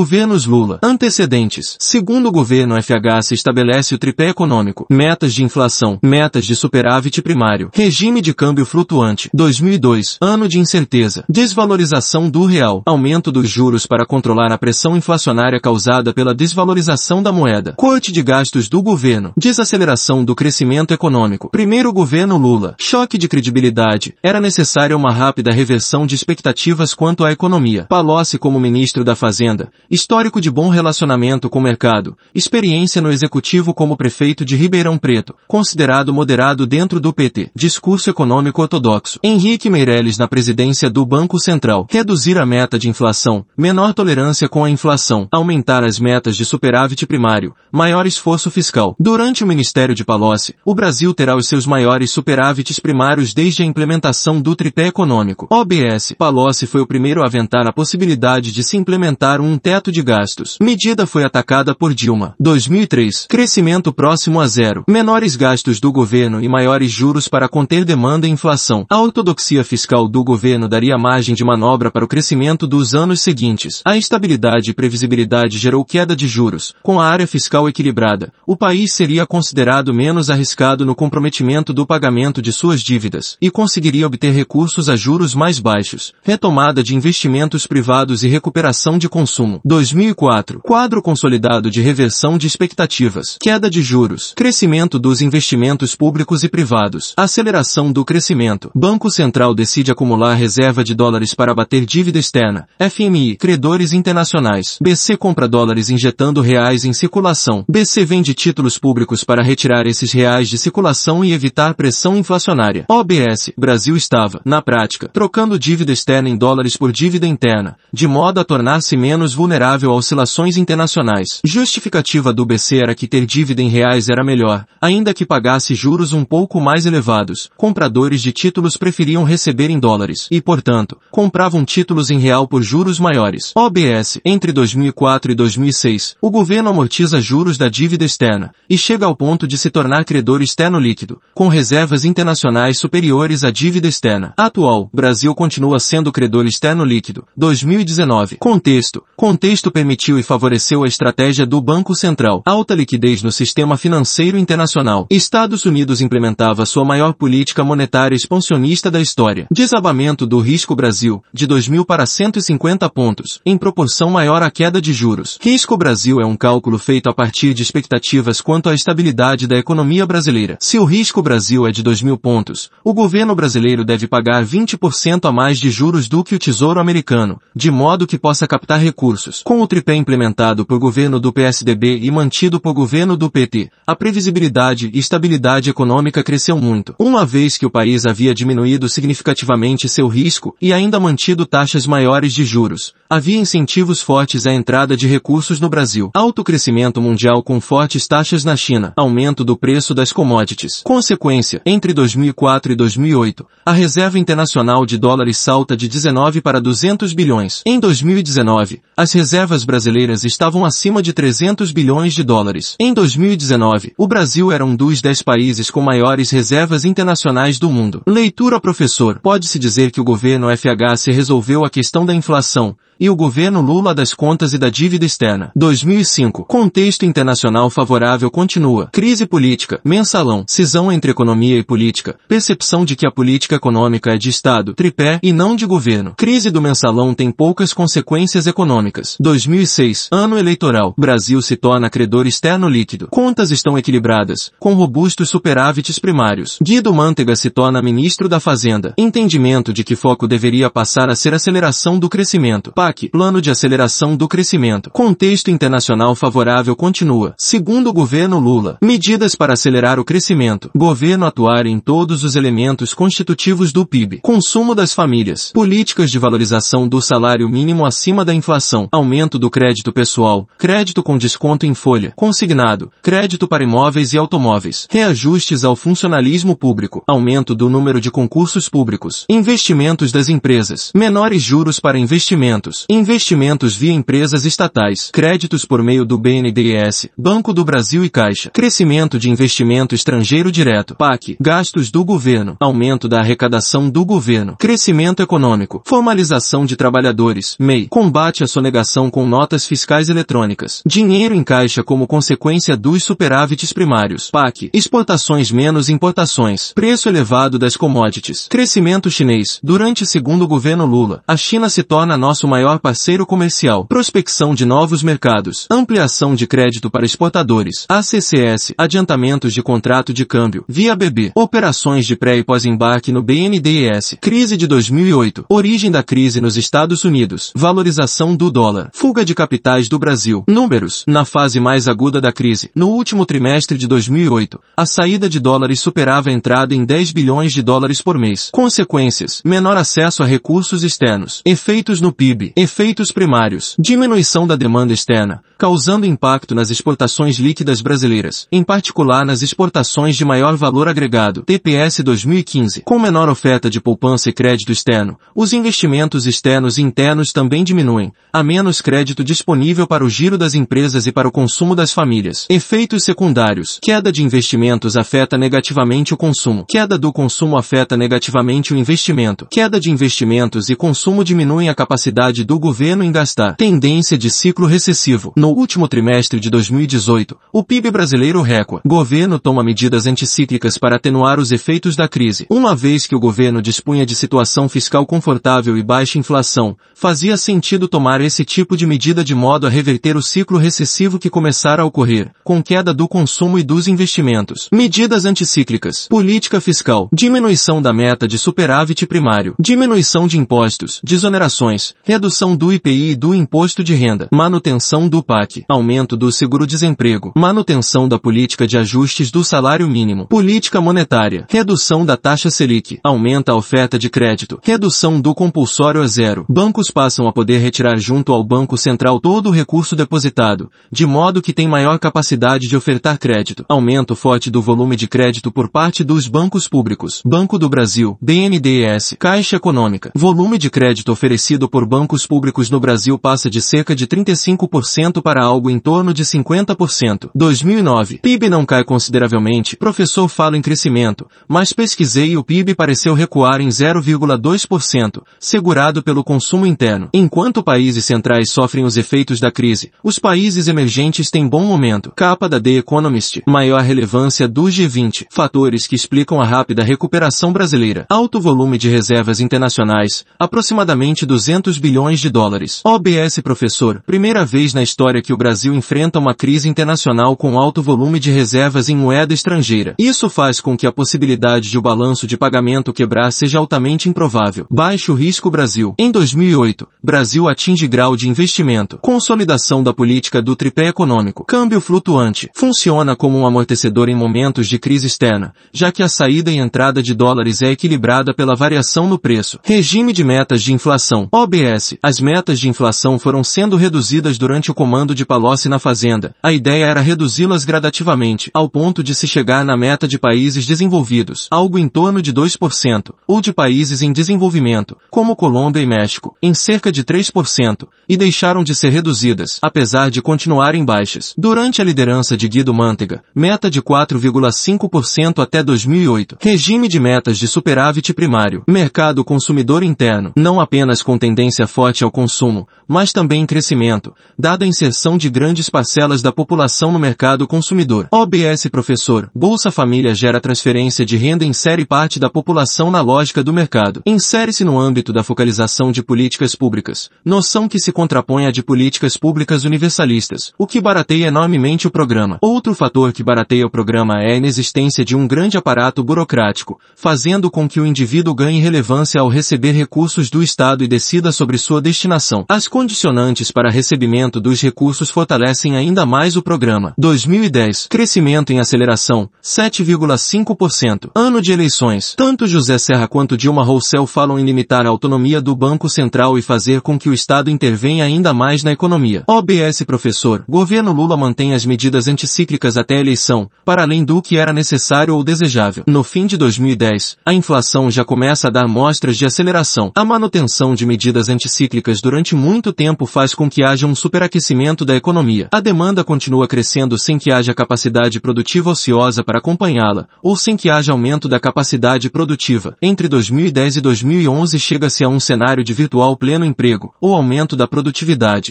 Governos Lula. Antecedentes. Segundo o governo FH se estabelece o tripé econômico. Metas de inflação. Metas de superávit primário. Regime de câmbio flutuante. 2002. Ano de incerteza. Desvalorização do real. Aumento dos juros para controlar a pressão inflacionária causada pela desvalorização da moeda. Corte de gastos do governo. Desaceleração do crescimento econômico. Primeiro governo Lula. Choque de credibilidade. Era necessária uma rápida reversão de expectativas quanto à economia. Palocci como ministro da Fazenda histórico de bom relacionamento com o mercado, experiência no executivo como prefeito de Ribeirão Preto, considerado moderado dentro do PT, discurso econômico ortodoxo. Henrique Meirelles na presidência do Banco Central, reduzir a meta de inflação, menor tolerância com a inflação, aumentar as metas de superávit primário, maior esforço fiscal. Durante o Ministério de Palocci, o Brasil terá os seus maiores superávites primários desde a implementação do tripé econômico. OBS, Palocci foi o primeiro a aventar a possibilidade de se implementar um teto teto de gastos. Medida foi atacada por Dilma. 2003. Crescimento próximo a zero. Menores gastos do governo e maiores juros para conter demanda e inflação. A ortodoxia fiscal do governo daria margem de manobra para o crescimento dos anos seguintes. A estabilidade e previsibilidade gerou queda de juros. Com a área fiscal equilibrada, o país seria considerado menos arriscado no comprometimento do pagamento de suas dívidas e conseguiria obter recursos a juros mais baixos. Retomada de investimentos privados e recuperação de consumo. 2004. Quadro consolidado de reversão de expectativas. Queda de juros. Crescimento dos investimentos públicos e privados. Aceleração do crescimento. Banco Central decide acumular reserva de dólares para bater dívida externa. FMI. Credores internacionais. BC compra dólares injetando reais em circulação. BC vende títulos públicos para retirar esses reais de circulação e evitar pressão inflacionária. OBS. Brasil estava, na prática, trocando dívida externa em dólares por dívida interna, de modo a tornar-se menos vulnerável vulnerável a oscilações internacionais. Justificativa do BC era que ter dívida em reais era melhor, ainda que pagasse juros um pouco mais elevados. Compradores de títulos preferiam receber em dólares e, portanto, compravam títulos em real por juros maiores. OBS, entre 2004 e 2006, o governo amortiza juros da dívida externa e chega ao ponto de se tornar credor externo líquido, com reservas internacionais superiores à dívida externa. Atual, Brasil continua sendo credor externo líquido. 2019. Contexto. Contexto texto permitiu e favoreceu a estratégia do Banco Central. Alta liquidez no sistema financeiro internacional. Estados Unidos implementava sua maior política monetária expansionista da história. Desabamento do risco Brasil, de 2.000 para 150 pontos, em proporção maior à queda de juros. Risco Brasil é um cálculo feito a partir de expectativas quanto à estabilidade da economia brasileira. Se o risco Brasil é de 2.000 pontos, o governo brasileiro deve pagar 20% a mais de juros do que o Tesouro americano, de modo que possa captar recursos. Com o tripé implementado por governo do PSDB e mantido por governo do PT, a previsibilidade e estabilidade econômica cresceu muito, uma vez que o país havia diminuído significativamente seu risco e ainda mantido taxas maiores de juros. Havia incentivos fortes à entrada de recursos no Brasil. Alto crescimento mundial com fortes taxas na China. Aumento do preço das commodities. Consequência, entre 2004 e 2008, a reserva internacional de dólares salta de 19 para 200 bilhões. Em 2019, as reservas brasileiras estavam acima de 300 bilhões de dólares. Em 2019, o Brasil era um dos 10 países com maiores reservas internacionais do mundo. Leitura professor. Pode-se dizer que o governo FHC resolveu a questão da inflação, e o governo Lula das contas e da dívida externa. 2005. Contexto internacional favorável continua. Crise política. Mensalão. Cisão entre economia e política. Percepção de que a política econômica é de Estado, tripé, e não de governo. Crise do mensalão tem poucas consequências econômicas. 2006. Ano eleitoral. Brasil se torna credor externo líquido. Contas estão equilibradas, com robustos superávites primários. Guido Mantega se torna ministro da Fazenda. Entendimento de que foco deveria passar a ser aceleração do crescimento. PAC, Plano de Aceleração do Crescimento. Contexto internacional favorável continua. Segundo o governo Lula, medidas para acelerar o crescimento. Governo atuar em todos os elementos constitutivos do PIB. Consumo das famílias. Políticas de valorização do salário mínimo acima da inflação. Aumento do crédito pessoal. Crédito com desconto em folha. Consignado. Crédito para imóveis e automóveis. Reajustes ao funcionalismo público. Aumento do número de concursos públicos. Investimentos das empresas. Menores juros para investimentos investimentos via empresas estatais, créditos por meio do BNDES, Banco do Brasil e Caixa, crescimento de investimento estrangeiro direto, PAC, gastos do governo, aumento da arrecadação do governo, crescimento econômico, formalização de trabalhadores, MEI, combate à sonegação com notas fiscais eletrônicas, dinheiro em caixa como consequência dos superávites primários, PAC, exportações menos importações, preço elevado das commodities, crescimento chinês. Durante segundo governo Lula, a China se torna nosso maior parceiro comercial, prospecção de novos mercados, ampliação de crédito para exportadores, ACCS, adiantamentos de contrato de câmbio, via BB, operações de pré e pós-embarque no BNDES, crise de 2008, origem da crise nos Estados Unidos, valorização do dólar, fuga de capitais do Brasil, números, na fase mais aguda da crise, no último trimestre de 2008, a saída de dólares superava a entrada em 10 bilhões de dólares por mês. Consequências, menor acesso a recursos externos, efeitos no PIB, efeitos primários, diminuição da demanda externa, causando impacto nas exportações líquidas brasileiras, em particular nas exportações de maior valor agregado, TPS 2015, com menor oferta de poupança e crédito externo, os investimentos externos e internos também diminuem, há menos crédito disponível para o giro das empresas e para o consumo das famílias. Efeitos secundários, queda de investimentos afeta negativamente o consumo, queda do consumo afeta negativamente o investimento, queda de investimentos e consumo diminuem a capacidade do governo em gastar, tendência de ciclo recessivo. No último trimestre de 2018, o PIB brasileiro recua. Governo toma medidas anticíclicas para atenuar os efeitos da crise. Uma vez que o governo dispunha de situação fiscal confortável e baixa inflação, fazia sentido tomar esse tipo de medida de modo a reverter o ciclo recessivo que começara a ocorrer, com queda do consumo e dos investimentos. Medidas anticíclicas. Política fiscal. Diminuição da meta de superávit primário. Diminuição de impostos. Desonerações. Redução do IPI e do imposto de renda. Manutenção do PAC. Aumento do seguro-desemprego. Manutenção da política de ajustes do salário mínimo. Política monetária. Redução da taxa Selic. Aumenta a oferta de crédito. Redução do compulsório a zero. Bancos passam a poder retirar junto ao Banco Central todo o recurso depositado, de modo que tem maior capacidade de ofertar crédito. Aumento forte do volume de crédito por parte dos bancos públicos. Banco do Brasil, BNDES, Caixa Econômica. Volume de crédito oferecido por bancos públicos no Brasil passa de cerca de 35% para algo em torno de 50%. 2009. PIB não cai consideravelmente. Professor fala em crescimento, mas pesquisei e o PIB pareceu recuar em 0,2%, segurado pelo consumo interno. Enquanto países centrais sofrem os efeitos da crise, os países emergentes têm bom momento. Capa da The Economist. Maior relevância do G20. Fatores que explicam a rápida recuperação brasileira. Alto volume de reservas internacionais, aproximadamente 200 bilhões de dólares. OBS Professor. Primeira vez na história que o Brasil enfrenta uma crise internacional com alto volume de reservas em moeda estrangeira. Isso faz com que a possibilidade de o balanço de pagamento quebrar seja altamente improvável. Baixo risco Brasil. Em 2008, Brasil atinge grau de investimento. Consolidação da política do tripé econômico. Câmbio flutuante. Funciona como um amortecedor em momentos de crise externa, já que a saída e entrada de dólares é equilibrada pela variação no preço. Regime de metas de inflação. OBS. As metas de inflação foram sendo reduzidas durante o comando de Palocci na Fazenda. A ideia era reduzi-las gradativamente, ao ponto de se chegar na meta de países desenvolvidos, algo em torno de 2%, ou de países em desenvolvimento, como Colômbia e México, em cerca de 3%, e deixaram de ser reduzidas, apesar de continuarem baixas. Durante a liderança de Guido Mantega, meta de 4,5% até 2008. Regime de metas de superávit primário. Mercado consumidor interno, não apenas com tendência forte ao consumo, mas também em crescimento, dada a inserção de grandes parcelas da população no mercado consumidor. OBS Professor, Bolsa Família gera transferência de renda e insere parte da população na lógica do mercado. Insere-se no âmbito da focalização de políticas públicas, noção que se contrapõe à de políticas públicas universalistas, o que barateia enormemente o programa. Outro fator que barateia o programa é a inexistência de um grande aparato burocrático, fazendo com que o indivíduo ganhe relevância ao receber recursos do Estado e decida sobre sua destinação. As condicionantes para recebimento dos recursos fortalecem ainda mais o programa. 2010. Crescimento em aceleração, 7,5%. Ano de eleições. Tanto José Serra quanto Dilma Rousseff falam em limitar a autonomia do Banco Central e fazer com que o Estado intervenha ainda mais na economia. OBS Professor. Governo Lula mantém as medidas anticíclicas até a eleição, para além do que era necessário ou desejável. No fim de 2010, a inflação já começa a dar mostras de aceleração. A manutenção de medidas anticíclicas cíclicas durante muito tempo faz com que haja um superaquecimento da economia. A demanda continua crescendo sem que haja capacidade produtiva ociosa para acompanhá-la, ou sem que haja aumento da capacidade produtiva. Entre 2010 e 2011 chega-se a um cenário de virtual pleno emprego, ou aumento da produtividade.